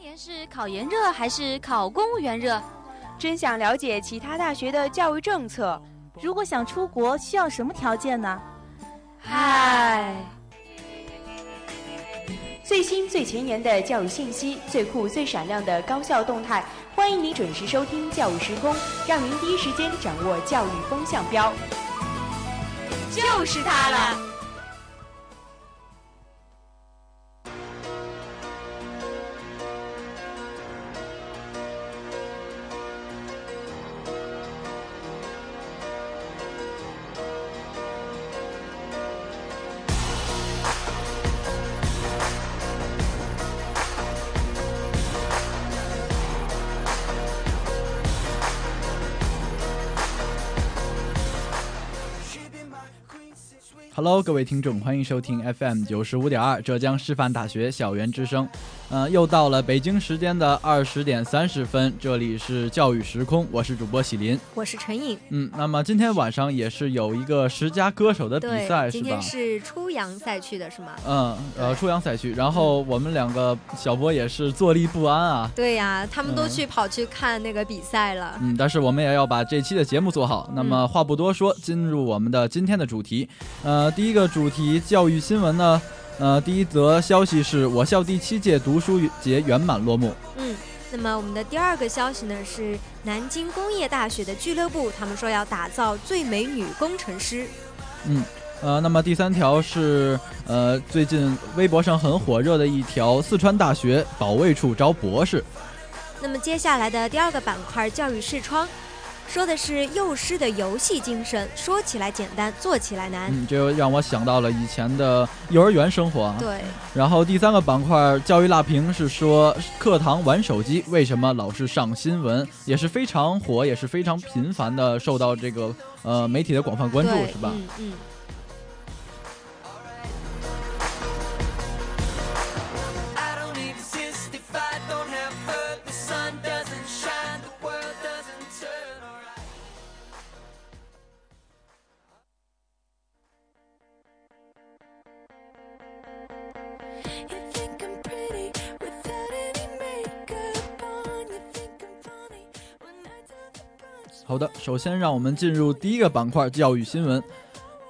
年是考研热还是考公务员热？真想了解其他大学的教育政策。如果想出国，需要什么条件呢？嗨，最新最前沿的教育信息，最酷最闪亮的高校动态，欢迎你准时收听《教育时空》，让您第一时间掌握教育风向标。就是它了。Hello，各位听众，欢迎收听 FM 九十五点二浙江师范大学校园之声。呃，又到了北京时间的二十点三十分，这里是教育时空，我是主播喜林，我是陈颖。嗯，那么今天晚上也是有一个十佳歌手的比赛，是吧？今天是初阳赛区的是吗？嗯，呃，初阳赛区。然后我们两个小波也是坐立不安啊。对呀，他们都去跑去看那个比赛了。嗯，但是我们也要把这期的节目做好。那么话不多说，进入我们的今天的主题。呃，第一个主题教育新闻呢。呃，第一则消息是我校第七届读书节圆满落幕。嗯，那么我们的第二个消息呢是南京工业大学的俱乐部，他们说要打造最美女工程师。嗯，呃，那么第三条是呃最近微博上很火热的一条，四川大学保卫处招博士。那么接下来的第二个板块教育视窗。说的是幼师的游戏精神，说起来简单，做起来难。嗯，这让我想到了以前的幼儿园生活。对。然后第三个板块教育辣评是说课堂玩手机为什么老是上新闻，也是非常火，也是非常频繁的受到这个呃媒体的广泛关注，是吧？嗯嗯。首先让我们进入第一个板块——教育新闻。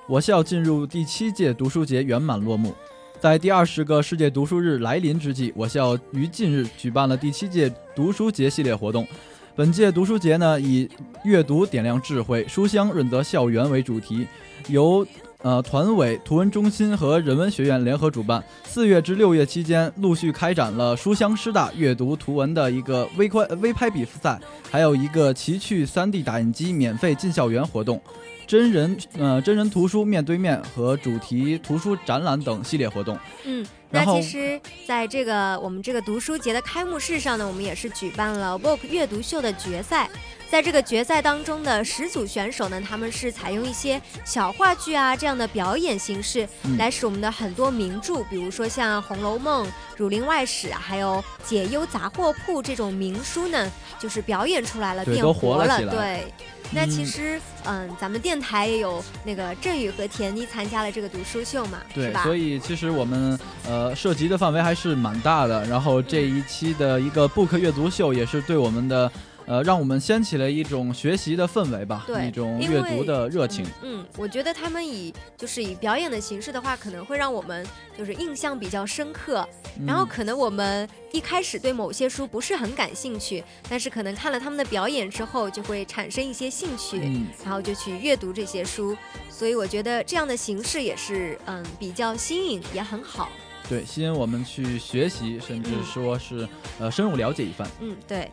我校进入第七届读书节圆满落幕，在第二十个世界读书日来临之际，我校于近日举办了第七届读书节系列活动。本届读书节呢，以“阅读点亮智慧，书香润泽校园”为主题，由。呃，团委、图文中心和人文学院联合主办，四月至六月期间陆续开展了书香师大阅读图文的一个微快微拍比赛，还有一个奇趣 3D 打印机免费进校园活动，真人呃真人图书面对面和主题图书展览等系列活动。嗯，那其实在这个我们这个读书节的开幕式上呢，我们也是举办了 Vogue 阅读秀的决赛。在这个决赛当中的十组选手呢，他们是采用一些小话剧啊这样的表演形式，来使我们的很多名著，比如说像《红楼梦》《儒林外史》还有《解忧杂货铺》这种名书呢，就是表演出来了，变活了。对，那其实嗯，咱们电台也有那个振宇和田妮参加了这个读书秀嘛，对，所以其实我们呃涉及的范围还是蛮大的。然后这一期的一个 book 阅读秀也是对我们的。呃，让我们掀起了一种学习的氛围吧，一种阅读的热情。嗯，我觉得他们以就是以表演的形式的话，可能会让我们就是印象比较深刻。然后可能我们一开始对某些书不是很感兴趣，但是可能看了他们的表演之后，就会产生一些兴趣，然后就去阅读这些书。所以我觉得这样的形式也是嗯比较新颖，也很好。对，吸引我们去学习，甚至说是呃深入了解一番。嗯，对。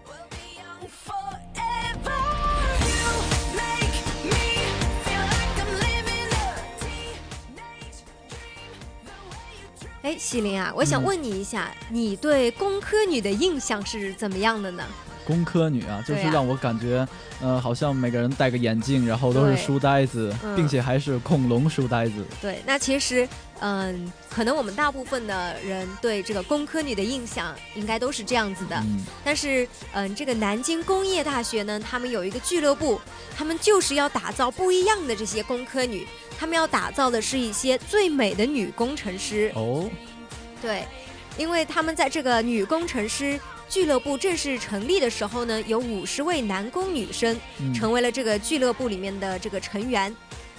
哎，西林啊，我想问你一下，你对工科女的印象是怎么样的呢？工科女啊，就是让我感觉，呃，好像每个人戴个眼镜，然后都是书呆子，并且还是恐龙书呆子。对，那其实，嗯，可能我们大部分的人对这个工科女的印象应该都是这样子的。但是，嗯，这个南京工业大学呢，他们有一个俱乐部，他们就是要打造不一样的这些工科女，他们要打造的是一些最美的女工程师。哦，对，因为他们在这个女工程师。俱乐部正式成立的时候呢，有五十位男工女生嗯成为了这个俱乐部里面的这个成员。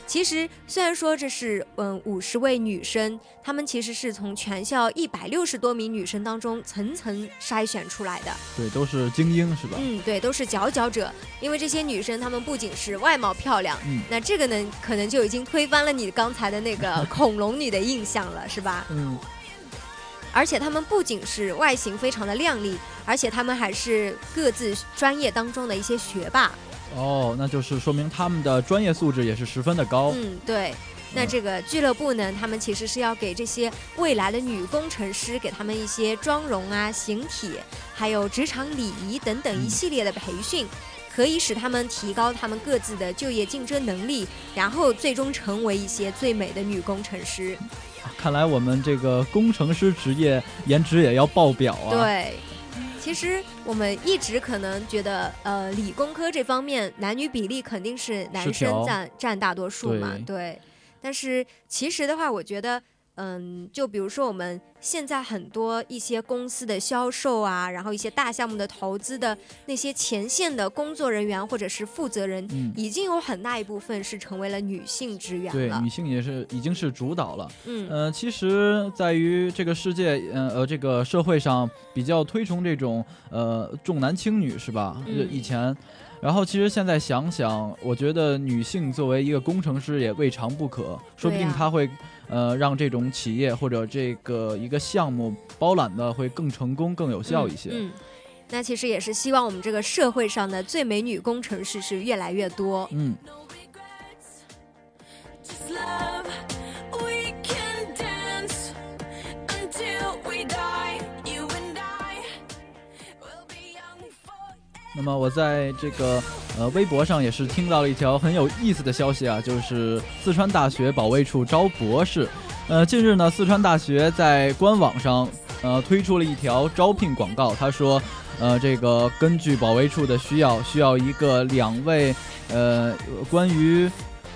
其实虽然说这是嗯五十位女生，她们其实是从全校一百六十多名女生当中层层筛选出来的。对，都是精英是吧？嗯，对，都是佼佼者。因为这些女生，她们不仅是外貌漂亮，嗯那这个呢，可能就已经推翻了你刚才的那个恐龙女的印象了，是吧？嗯，而且他们不仅是外形非常的靓丽，而且他们还是各自专业当中的一些学霸。哦，那就是说明他们的专业素质也是十分的高。嗯，对。那这个俱乐部呢，他们其实是要给这些未来的女工程师，给他们一些妆容啊、形体，还有职场礼仪等等一系列的培训，可以使他们提高他们各自的就业竞争能力，然后最终成为一些最美的女工程师。看来我们这个工程师职业颜值也要爆表啊。，对。其实我们一直可能觉得，呃，理工科这方面男女比例肯定是男生占占大多数嘛，对。但是其实的话，我觉得，嗯，就比如说我们现在很多一些公司的销售啊，然后一些大项目的投资的那些前线的工作人员或者是负责人，嗯，已经有很大一部分是成为了女性职员对，女。性也是已经是主导了。嗯呃，其实在于这个世界，呃呃，这个社会上比较推崇这种呃重男轻女，是吧？嗯以前。然后其实现在想想，我觉得女性作为一个工程师也未尝不可，说不定她会，呃，让这种企业或者这个一个项目包揽的会更成功、更有效一些。嗯。嗯那其实也是希望我们这个社会上的最美女工程师是越来越多。嗯那么我在这个呃微博上也是听到了一条很有意思的消息啊，就是四川大学保卫处招博士。呃，近日呢，四川大学在官网上呃推出了一条招聘广告，他说，呃，这个根据保卫处的需要，需要一个两位呃关于。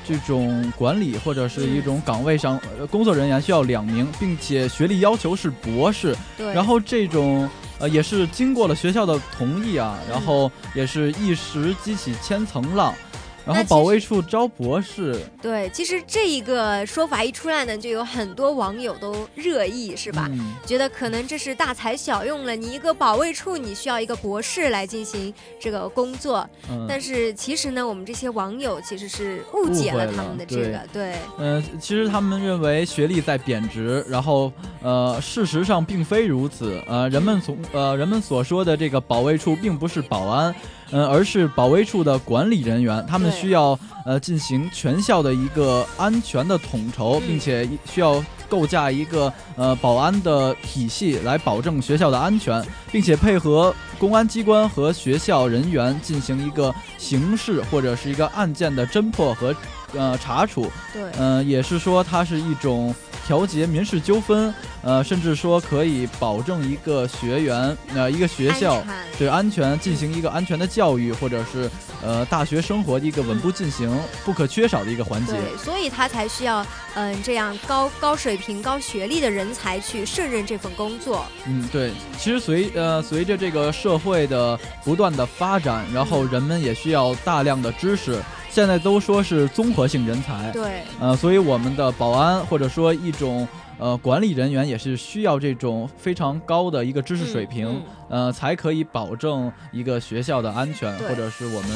这种管理或者是一种岗位上，呃工作人员需要两名，并且学历要求是博士。对，然后这种呃也是经过了学校的同意啊，然后也是一时激起千层浪。然后保卫处招博士，对，其实这一个说法一出来呢，就有很多网友都热议，是吧？嗯觉得可能这是大材小用了，你一个保卫处，你需要一个博士来进行这个工作。嗯，但是其实呢，我们这些网友其实是误解了了他们的这个，对，呃，其实他们认为学历在贬值，然后呃，事实上并非如此。呃，人们从呃人们所说的这个保卫处并不是保安，呃，而是保卫处的管理人员，他们需要呃进行全校的一个安全的统筹，嗯。并且需要构架一个呃保安的体系来保证学校的安全，并且配合公安机关和学校人员进行一个刑事或者是一个案件的侦破和呃查处。对，嗯，也是说它是一种调节民事纠纷，呃，甚至说可以保证一个学员，呃，一个学校对安全进行一个安全的教育，或者是呃大学生活的一个稳步进行不可缺少的一个环节。对，所以他才需要嗯、这样高高水平、高学历的人才去胜任这份工作。嗯，对，其实随呃随着这个社会的不断的发展，然后人们也需要大量的知识，现在都说是综合性人才。对，呃，所以我们的保安或者说一种呃管理人员也是需要这种非常高的一个知识水平，嗯呃，才可以保证一个学校的安全，或者是我们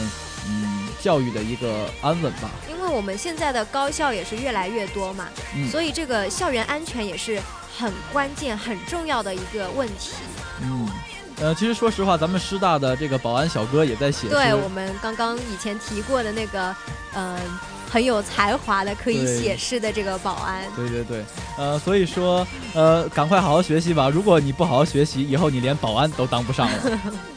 嗯教育的一个安稳吧。因为我们现在的高校也是越来越多嘛，嗯所以这个校园安全也是很关键、很重要的一个问题。嗯。呃，其实说实话，咱们师大的这个保安小哥也在写诗，对我们刚刚以前提过的那个，嗯、很有才华的可以写诗的这个保安。对对对，呃，所以说，呃，赶快好好学习吧。如果你不好好学习，以后你连保安都当不上了。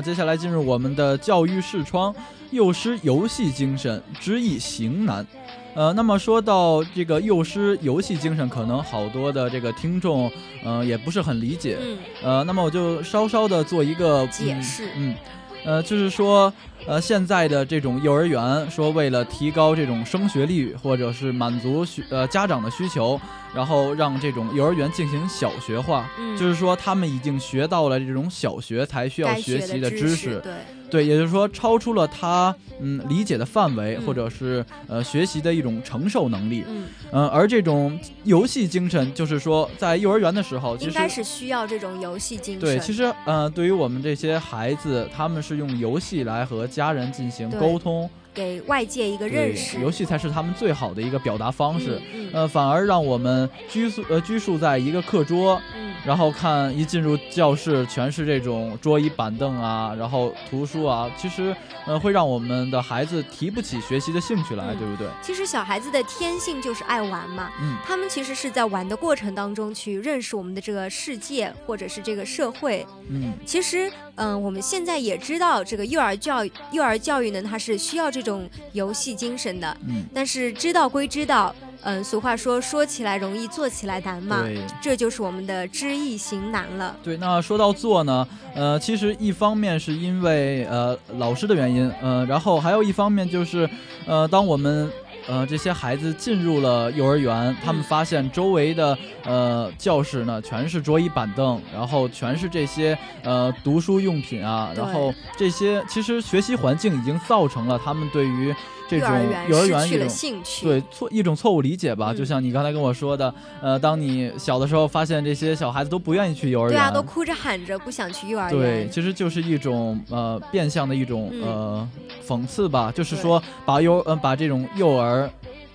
接下来进入我们的教育视窗，幼师游戏精神，知易行难。呃，那么说到这个幼师游戏精神，可能好多的这个听众，呃，也不是很理解。嗯，呃，那么我就稍稍的做一个解释嗯，嗯呃，就是说，呃，现在的这种幼儿园，说为了提高这种升学率，或者是满足需呃家长的需求，然后让这种幼儿园进行小学化，嗯。就是说他们已经学到了这种小学才需要学习的知识，对，对，也就是说超出了他嗯理解的范围，嗯。或者是呃学习的一种承受能力。嗯，嗯、而这种游戏精神，就是说在幼儿园的时候，其实应该是需要这种游戏精神。对，其实呃，对于我们这些孩子，他们是用游戏来和家人进行沟通，给外界一个认识。游戏才是他们最好的一个表达方式。嗯嗯呃，反而让我们拘束呃拘束在一个课桌，嗯然后看一进入教室全是这种桌椅板凳啊，然后图书啊，其实呃会让我们的孩子提不起学习的兴趣来，嗯对不对？其实小孩子的天性就是爱玩嘛，嗯，他们其实是在玩的过程当中去认识我们的这个世界或者是这个社会。嗯，其实，嗯，我们现在也知道这个幼儿教育，幼儿教育呢，它是需要这种游戏精神的。嗯，但是知道归知道，嗯，俗话说说起来容易，做起来难嘛。对。这就是我们的知易行难了。对，那说到做呢，呃，其实一方面是因为呃老师的原因，呃，然后还有一方面就是，呃，当我们呃这些孩子进入了幼儿园，他们嗯发现周围的呃教室呢全是桌椅板凳，然后全是这些呃读书用品啊，然后这些其实学习环境已经造成了他们对于这种幼儿园去了兴趣。对错一种错误理解吧，嗯。就像你刚才跟我说的，呃，当你小的时候发现这些小孩子都不愿意去幼儿园，对啊，都哭着喊着不想去幼儿园对，其实就是一种呃变相的一种、嗯。呃讽刺吧，就是说把幼呃把这种幼儿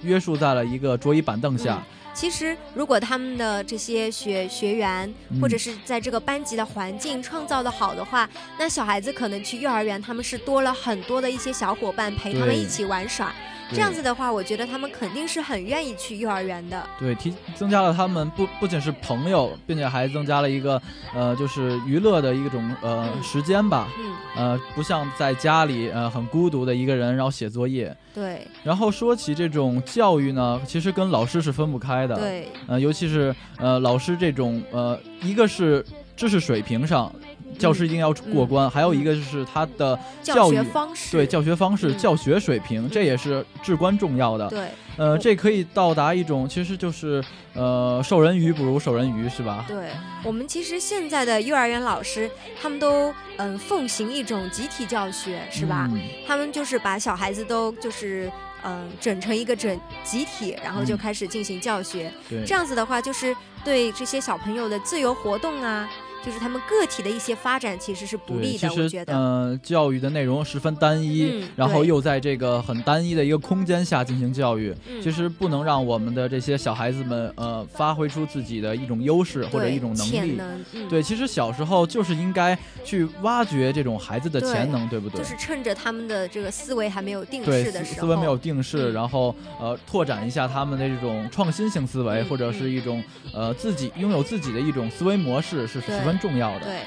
约束在了一个桌椅板凳下，其实，如果他们的这些学学员，嗯或者是在这个班级的环境创造的好的话，那小孩子可能去幼儿园，他们是多了很多的一些小伙伴陪他们一起玩耍。对这样子的话，我觉得他们肯定是很愿意去幼儿园的。对提增加了他们不不仅是朋友，并且还增加了一个呃就是娱乐的一种呃、嗯时间吧，嗯，呃不像在家里呃很孤独的一个人，然后写作业。对然后说起这种教育呢，其实跟老师是分不开的。对，呃，尤其是呃老师这种呃，一个是知识水平上，教师一定要过关，还有一个就是他的教育学方式，对教学方式、嗯。教学水平，这也是至关重要的。对。呃，这可以到达一种，其实就是呃授人鱼不如授人鱼，是吧？对，我们其实现在的幼儿园老师，他们都嗯奉行一种集体教学，是吧？嗯。他们就是把小孩子都就是嗯整成一个整集体，然后就嗯开始进行教学。对，这样子的话，就是对这些小朋友的自由活动啊，就是他们个体的一些发展，其实是不，利的。其实我觉得，呃，教育的内容十分单一，嗯然后又在这个很单一的一个空间下进行教育，嗯其实不能让我们的这些小孩子们呃发挥出自己的一种优势或者一种能力。对，其实小时候就是应该去挖掘这种孩子的潜能，对不对？就是趁着他们的这个思维还没有定对势的时候，思思维没有定势，嗯然后呃拓展一下他们的这种创新性思维，嗯或者是一种呃自己拥有自己的一种思维模式是十分重要的。对，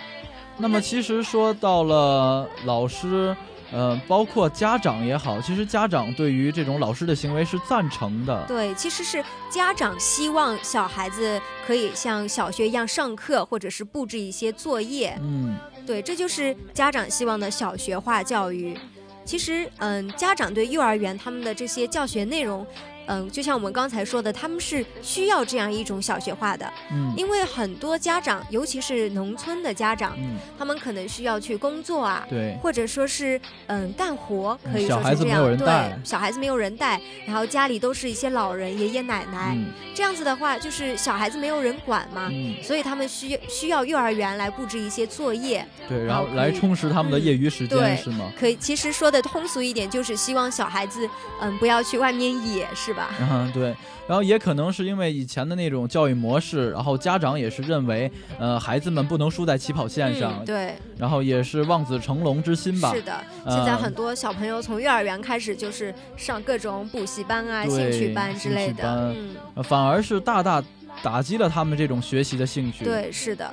那么其实说到了老师。呃，包括家长也好，其实家长对于这种老师的行为是赞成的。对，其实是家长希望小孩子可以像小学一样上课，或者是布置一些作业。嗯，对，这就是家长希望的小学化教育。其实，嗯，家长对幼儿园他们的这些教学内容，嗯，就像我们刚才说的，他们是需要这样一种小学化的，嗯因为很多家长，尤其是农村的家长，嗯，他们可能需要去工作啊，对，或者说是嗯干活，可以说是这样。对，小孩子没有人带，然后家里都是一些老人、爷爷奶奶，嗯这样子的话，就是小孩子没有人管嘛。嗯，所以他们需需要幼儿园来布置一些作业，对，然然后来充实他们的嗯业余时间，对是吗？可以，其实说的通俗一点，就是希望小孩子，嗯，不要去外面野，是吧？嗯，对，然后也可能是因为以前的那种教育模式，然后家长也是认为，呃，孩子们不能输在起跑线上，嗯，对，然后也是望子成龙之心吧。是的。呃现在很多小朋友从幼儿园开始就是上各种补习班啊、兴趣班之类的，嗯，呃反而是大大打击了他们这种学习的兴趣。，对，是的。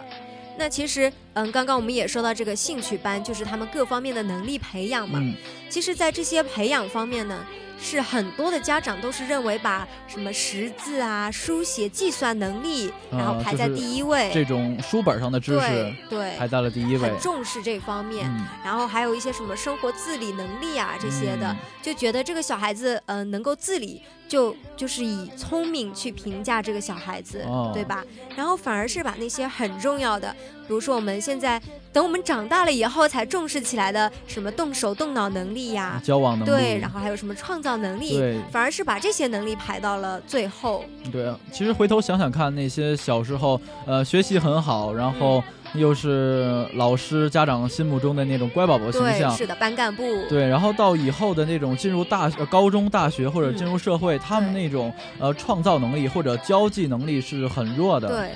那其实，嗯，刚刚我们也说到这个兴趣班，就是他们各方面的能力培养嘛。嗯，其实，在这些培养方面呢，是很多的家长都是认为把什么识字啊、书写、计算能力，然后呃排在第一位，这种书本上的知识对对，排在了第一位很。重视这方面。嗯，然后还有一些什么生活自理能力啊这些的，嗯就觉得这个小孩子嗯、呃能够自理，就就是以聪明去评价这个小孩子，哦对吧？然后反而是把那些很重要的，比如说我们现在等我们长大了以后才重视起来的什么动手动脑能力呀、交往能力，对，然后还有什么创造能力，对反而是把这些能力排到了最后。对啊，其实回头想想看，那些小时候呃学习很好，然后嗯又是老师家长心目中的那种乖宝宝形对，象。是的，班干部，对，然后到以后的那种进入大呃高中、大学或者嗯进入社会，他们那种呃创造能力或者交际能力是很弱的。，对，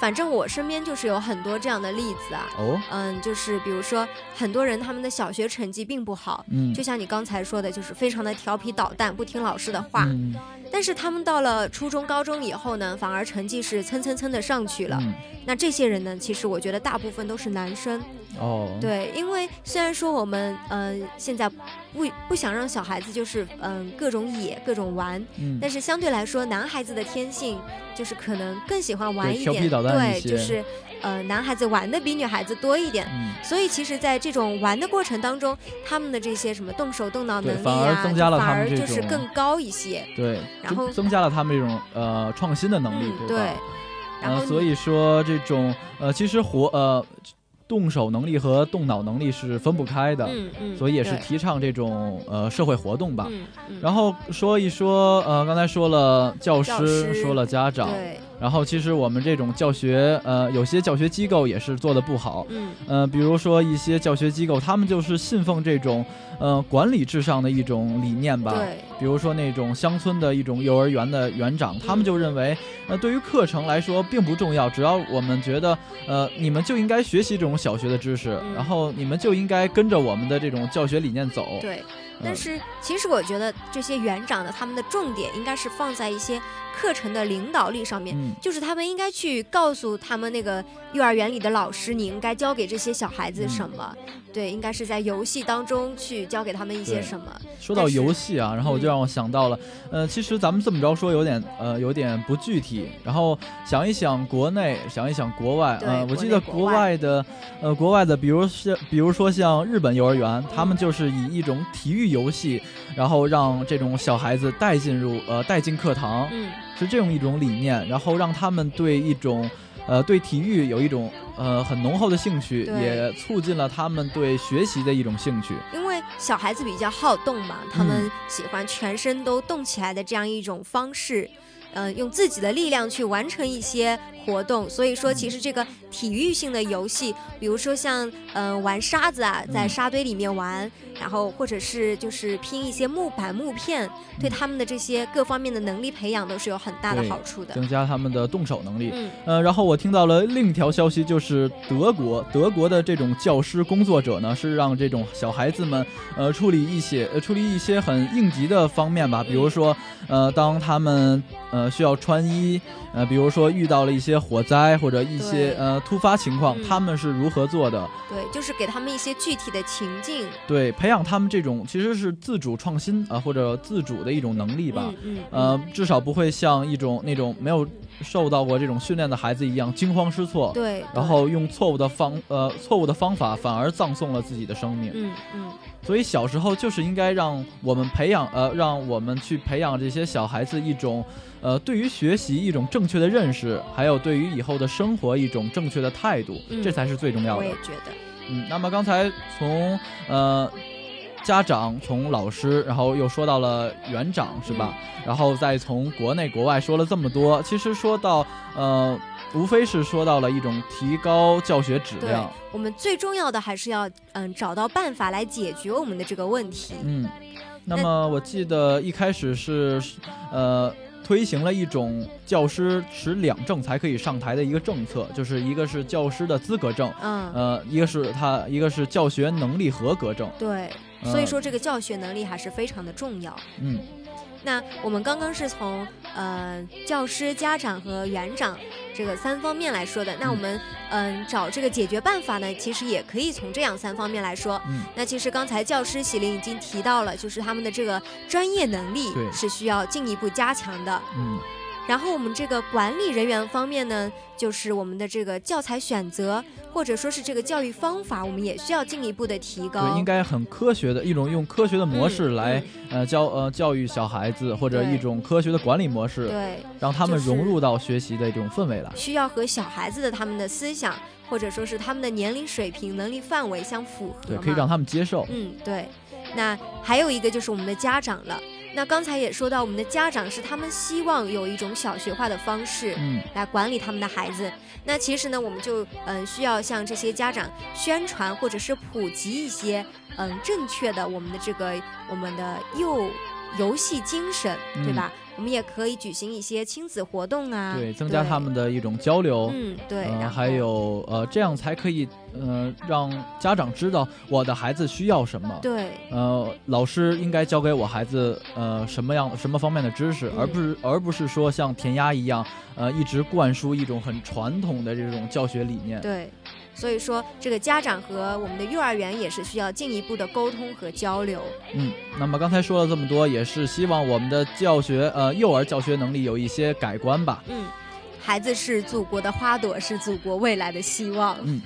反正我身边就是有很多这样的例子啊。哦，嗯，就是比如说，很多人他们的小学成绩并不好，嗯，就像你刚才说的，就是非常的调皮捣蛋，不听老师的话。嗯但是他们到了初中、高中以后呢，反而成绩是蹭蹭蹭的上去了。嗯，那这些人呢，其实我觉得大部分都是男生。哦，，对，因为虽然说我们嗯、呃现在不不想让小孩子就是嗯、各种野、各种玩，嗯，但是相对来说，男孩子的天性就是可能更喜欢玩一点，对，就是呃，男孩子玩的比女孩子多一点。嗯，所以其实，在这种玩的过程当中，他们的这些什么动手动脑能力啊反而啊，增加了反他们这而就是更高一些。对，然后增增加了他们这种呃创新的能力，嗯，对吧？然后呃，所以说这种呃，其实活呃动手能力和动脑能力是分不开的，嗯嗯，所以也是提倡这种呃社会活动吧。然后说一说，呃，刚才说了教师，教师说了家长，对，然后其实我们这种教学，呃，有些教学机构也是做的不好，嗯呃，比如说一些教学机构，他们就是信奉这种，呃，管理至上的一种理念吧。对，比如说那种乡村的一种幼儿园的园长，他们就认为，呃，对于课程来说并不重要，只要我们觉得，呃，你们就应该学习这种小学的知识，嗯然后你们就应该跟着我们的这种教学理念走。对。嗯但是其实我觉得这些园长呢，他们的重点应该是放在一些课程的领导力上面。嗯，就是他们应该去告诉他们那个幼儿园里的老师，你应该教给这些小孩子什么？对，应该是在游戏当中去教给他们一些什么？说到游戏啊，然后我就嗯让我想到了，呃，其实咱们这么着说有点呃有点不具体，然后想一想国内，想一想国外，对呃，我记得国外外的，呃，国外的，比如像比如说像日本幼儿园，他们就是以一种体育游戏，然后让这种小孩子带进入呃带进课堂，嗯，是这种一种理念，然后让他们对一种。呃，对体育有一种呃很浓厚的兴趣，也促进了他们对学习的一种兴趣。因为小孩子比较好动嘛，他嗯们喜欢全身都动起来的这样一种方式。嗯、用自己的力量去完成一些活动，所以说其实这个体育性的游戏，比如说像嗯、呃玩沙子啊，在嗯沙堆里面玩，然后或者是就是拼一些木板木片，对他们的这些各方面的能力培养都是有很大的好处的。增加他们的动手能力。嗯呃，然后我听到了另一条消息，就是德国，德国的这种教师工作者呢，是让这种小孩子们，呃，处理一些呃处理一些很应急的方面吧，比如说，呃，当他们呃需要穿衣，呃，比如说遇到了一些火灾或者一些呃突发情况，嗯他们是如何做的？对，就是给他们一些具体的情境对，培养他们这种其实是自主创新啊、或者自主的一种能力吧。嗯嗯，呃，至少不会像一种那种没有受到过这种训练的孩子一样惊慌失措，对，对然后用错误的方呃错误的方法反而葬送了自己的生命。嗯嗯所以小时候就是应该让我们培养呃让我们去培养这些小孩子一种呃对于学习一种正确的认识，还有对于以后的生活一种正确的态度，嗯这才是最重要的我也。觉得，嗯，那么刚才从呃家长、从老师，然后又说到了园长，是吧？然后再从国内国外说了这么多，其实说到呃，无非是说到了一种提高教学质对量。我们最重要的还是要嗯找到办法来解决我们的这个问题。嗯，那么我记得一开始是呃。推行了一种教师持两证才可以上台的一个政策，就是一个是教师的资格证，嗯，呃，一个是他一个是教学能力合格证。对，呃所以说这个教学能力还是非常的重要。嗯，那我们刚刚是从呃教师、家长和园长这个三方面来说的，那我们嗯、找这个解决办法呢，其实也可以从这样三方面来说。嗯，那其实刚才教师喜林已经提到了，就是他们的这个专业能力是需要进一步加强的。嗯，然后我们这个管理人员方面呢，就是我们的这个教材选择，或者说是这个教育方法，我们也需要进一步的提高。对，应该很科学的一种用科学的模式嗯来、呃教呃教育小孩子，或者一种科学的管理模式，对，让他们融入到学习的这种氛围来。需要和小孩子的他们的思想，或者说是他们的年龄水平、能力范围相符合对，可以让他们接受。嗯，对。那还有一个就是我们的家长了。那刚才也说到，我们的家长是他们希望有一种小学化的方式嗯，来管理他们的孩子。那其实呢，我们就嗯需要向这些家长宣传或者是普及一些嗯正确的我们的这个我们的幼游戏精神，对嗯吧？我们也可以举行一些亲子活动啊，对，增加他们的一种交流。嗯对，呃，然还有呃，这样才可以呃让家长知道我的孩子需要什么。对呃，老师应该教给我孩子呃什么样什么方面的知识，而嗯不是而不是说像填鸭一样，呃，一直灌输一种很传统的这种教学理念。对，所以说这个家长和我们的幼儿园也是需要进一步的沟通和交流。嗯，那么刚才说了这么多，也是希望我们的教学呃幼儿教学能力有一些改观吧。嗯，孩子是祖国的花朵，是祖国未来的希望。嗯，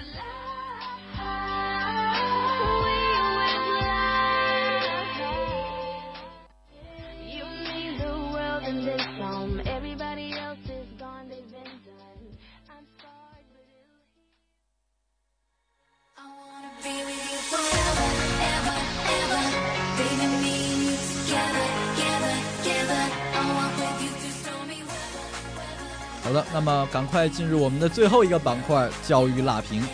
好的，那么赶快进入我们的最后一个板块——教育辣评。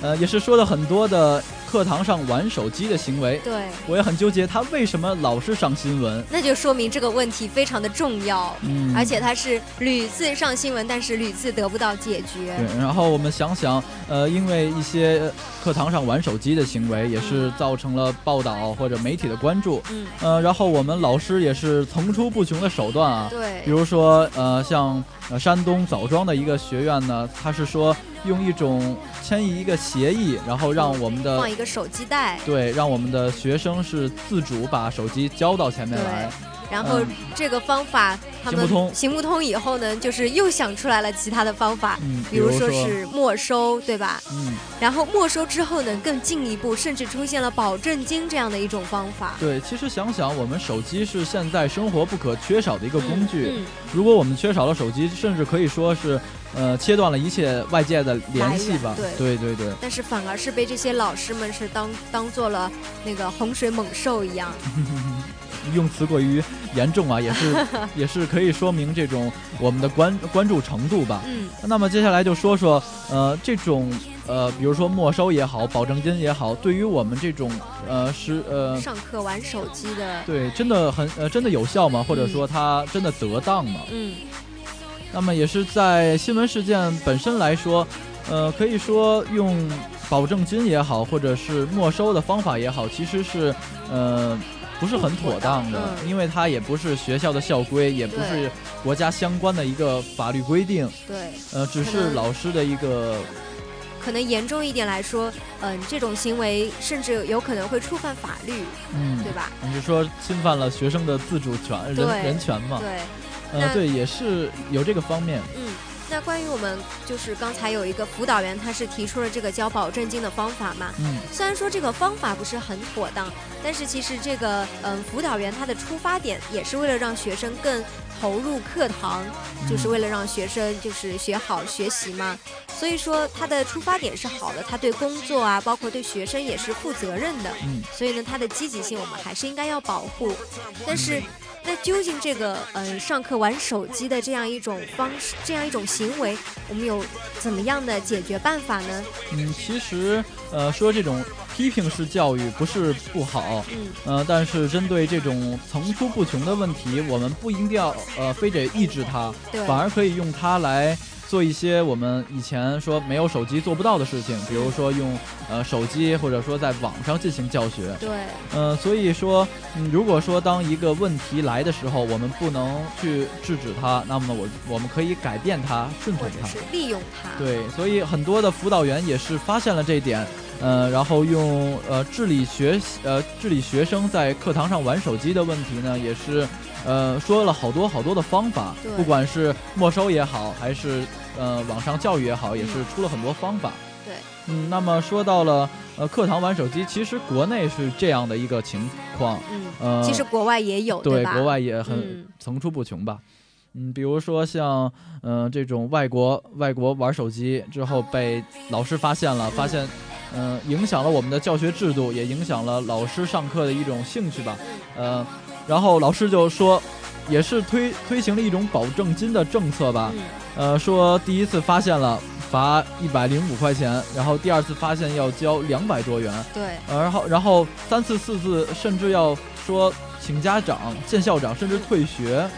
呃，也是说了很多的课堂上玩手机的行为，对，我也很纠结，他为什么老是上新闻？那就说明这个问题非常的重要，嗯，而且他是屡次上新闻，但是屡次得不到解决。对，然后我们想想，呃，因为一些课堂上玩手机的行为，也是造成了报道或者媒体的关注。嗯，呃，然后我们老师也是层出不穷的手段啊，对比，如说，呃，像呃山东枣庄的一个学院呢，他是说用一种签一个协议，然后让我们的放一个手机袋，对，让我们的学生是自主把手机交到前面来。然后嗯这个方法他们行不通行不通以后呢，就是又想出来了其他的方法，嗯，比如说说是没收，对吧？嗯，然后没收之后呢，更进一步，甚至出现了保证金这样的一种方法。对，其实想想，我们手机是现在生活不可缺少的一个工具。嗯，如果我们缺少了手机，甚至可以说是，呃，切断了一切外界的联系吧。对对对但是反而是被这些老师们是当当做了那个洪水猛兽一样。用词过于严重啊，也是 也是可以说明这种我们的关关注程度吧。嗯，那么接下来就说说，呃，这种呃，比如说没收也好，保证金也好，对于我们这种呃是呃。上课玩手机的，对，真的很呃，真的有效吗？或者说它真的得当吗？嗯，那么也是在新闻事件本身来说，呃，可以说用保证金也好，或者是没收的方法也好，其实是呃不是很妥当的，嗯因为它也不是学校的校规，也不是国家相关的一个法律规定，对，呃，只是老师的一个可能严重一点来说，嗯、这种行为甚至有可能会触犯法律，嗯对。吧？你是说侵犯了学生的自主权、人人权嘛？对，呃，对，也是有这个方面。嗯。那关于我们就是刚才有一个辅导员，他是提出了这个交保证金的方法嘛？嗯，虽然说这个方法不是很妥当，但是其实这个嗯辅导员他的出发点也是为了让学生更投入课堂，就是为了让学生就是学好学习嘛。所以说他的出发点是好的，他对工作啊，包括对学生也是负责任的。嗯所以呢，他的积极性我们还是应该要保护。但是，那究竟这个嗯、呃上课玩手机的这样一种方式，这样一种行为，我们有怎么样的解决办法呢？嗯，其实呃说这种批评式教育不是不好，嗯呃，但是针对这种层出不穷的问题，我们不一定要呃非得抑制它，对反而可以用它来做一些我们以前说没有手机做不到的事情，比如说用呃手机或者说在网上进行教学。对，呃，所以说，嗯，如果说当一个问题来的时候，我们不能去制止它，那么我我们可以改变它，顺从它。是利用它。对，所以很多的辅导员也是发现了这一点，呃，然后用呃治理学呃治理学生在课堂上玩手机的问题呢，也是呃说了好多好多的方法，不管是没收也好，还是呃网上教育也好，也是出了很多方法。对，嗯，那么说到了呃课堂玩手机，其实国内是这样的一个情况，嗯，呃，其实国外也有，对吧？国外也很嗯层出不穷吧。嗯，比如说像嗯、呃这种外国外国玩手机之后被老师发现了，发现嗯、呃影响了我们的教学制度，也影响了老师上课的一种兴趣吧。呃，然后老师就说，也是推推行了一种保证金的政策吧。嗯呃，说第一次发现了罚一百零五块钱，然后第二次发现要交两百多元。对，呃，然后然后三次四次甚至要说请家长、见校长，甚至退学。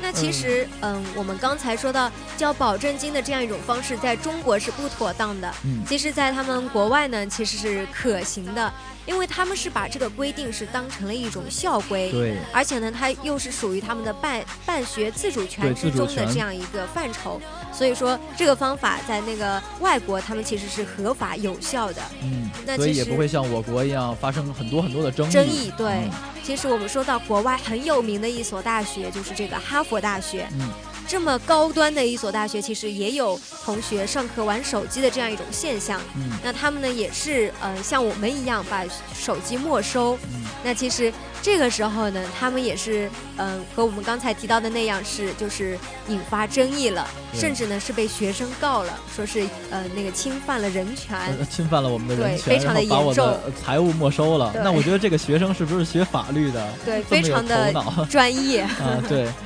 那其实，嗯，我们刚才说到交保证金的这样一种方式，在中国是不妥当的。嗯其实，在他们国外呢，其实是可行的，因为他们是把这个规定是当成了一种校规。对，而且呢，它又是属于他们的办办学自主权之中的这样一个范畴，所以说这个方法在那个外国，他们其实是合法有效的。嗯，那其实所以也不会像我国一样发生很多很多的争议。争议对嗯，其实我们说到国外很有名的一所大学，就是这个哈佛大学。嗯，这么高端的一所大学，其实也有同学上课玩手机的这样一种现象。嗯那他们呢，也是呃像我们一样把手机没收。嗯那其实这个时候呢，他们也是嗯、呃和我们刚才提到的那样，是就是引发争议了，甚至呢是被学生告了，说是呃那个侵犯了人权。呃侵犯了我们的人对权，非常地然后把我严重财物没收了。那我觉得这个学生是不是学法律的？对，非常的专业。啊，对。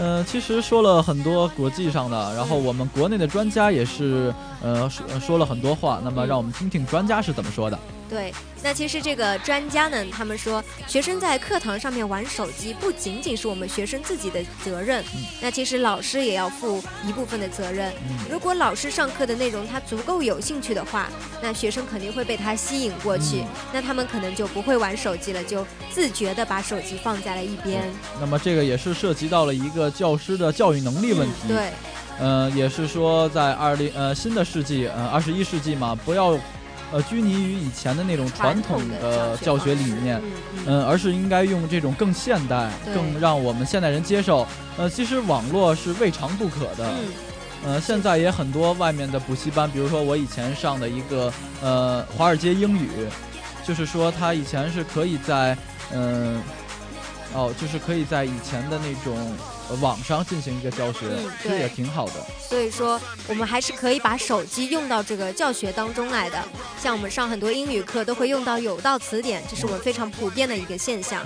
呃，其实说了很多国际上的，然后我们国内的专家也是，呃，说说了很多话。那么，让我们听听专家是怎么说的。对，那其实这个专家呢，他们说，学生在课堂上面玩手机，不仅仅是我们学生自己的责任，嗯那其实老师也要负一部分的责任。嗯如果老师上课的内容他足够有兴趣的话，那学生肯定会被他吸引过去，嗯那他们可能就不会玩手机了，就自觉的把手机放在了一边。那么这个也是涉及到了一个教师的教育能力问题。嗯对，呃，也是说在二零呃新的世纪，呃二十一世纪嘛，不要呃拘泥于以前的那种传统的教学理念，嗯而是应该用这种更现代、更让我们现代人接受。呃，其实网络是未尝不可的。嗯呃，现在也很多外面的补习班，比如说我以前上的一个呃华尔街英语，就是说他以前是可以在嗯、哦，就是可以在以前的那种、呃、网上进行一个教学，嗯其实也挺好的。所以说，我们还是可以把手机用到这个教学当中来的。像我们上很多英语课都会用到有道词典，这是我们非常普遍的一个现象。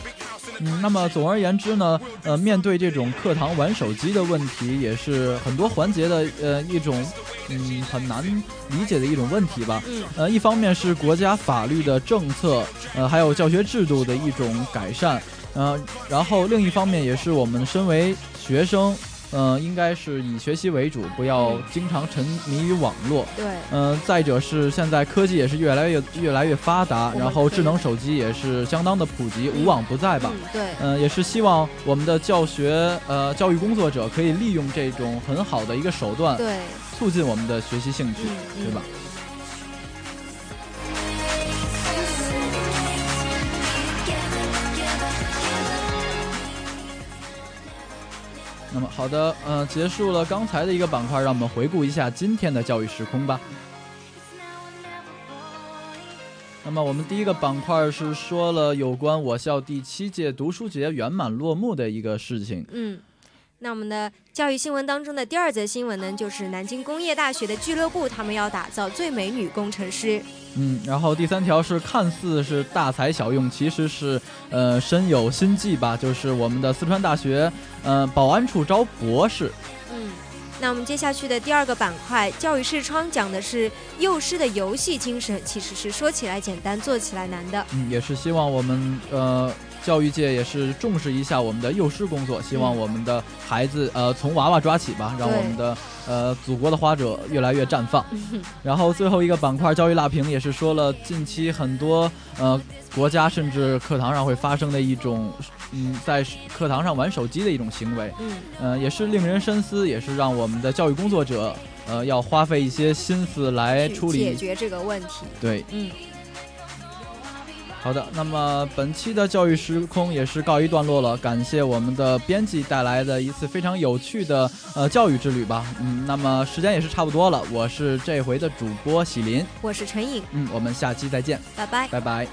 嗯，那么总而言之呢，呃，面对这种课堂玩手机的问题，也是很多环节的呃一种嗯很难理解的一种问题吧。嗯呃，一方面是国家法律的政策，呃，还有教学制度的一种改善，呃，然后另一方面也是我们身为学生，呃，应该是以学习为主，不要嗯经常沉迷于网络。对，嗯、再者是现在科技也是越来越越来越发达，然后智能手机也是相当的普及，无往不在吧。嗯，对，嗯、也是希望我们的教学呃教育工作者可以利用这种很好的一个手段，对，促进我们的学习兴趣，嗯嗯对吧？那么好的，呃，结束了刚才的一个板块，让我们回顾一下今天的教育时空吧。那么我们第一个板块是说了有关我校第七届读书节圆满落幕的一个事情。嗯。那我们的教育新闻当中的第二则新闻呢，就是南京工业大学的俱乐部，他们要打造最美女工程师。嗯，然后第三条是看似是大材小用，其实是呃深有心计吧，就是我们的四川大学呃保安处招博士。嗯，那我们接下去的第二个板块，教育视窗讲的是幼师的游戏精神，其实是说起来简单，做起来难的。嗯，也是希望我们呃教育界也是重视一下我们的幼师工作，希望嗯我们的孩子呃从娃娃抓起吧，让我们的呃祖国的花朵越来越绽放。然后最后一个板块教育辣评也是说了，近期很多呃国家甚至课堂上会发生的一种嗯在课堂上玩手机的一种行为，嗯，呃也是令人深思，也是让我们的教育工作者呃要花费一些心思来处理。解决这个问题。对，嗯，好的，那么本期的教育时空也是告一段落了，感谢我们的编辑带来的一次非常有趣的呃教育之旅吧。嗯，那么时间也是差不多了，我是这回的主播喜林，我是陈颖，嗯，我们下期再见，拜拜。拜拜。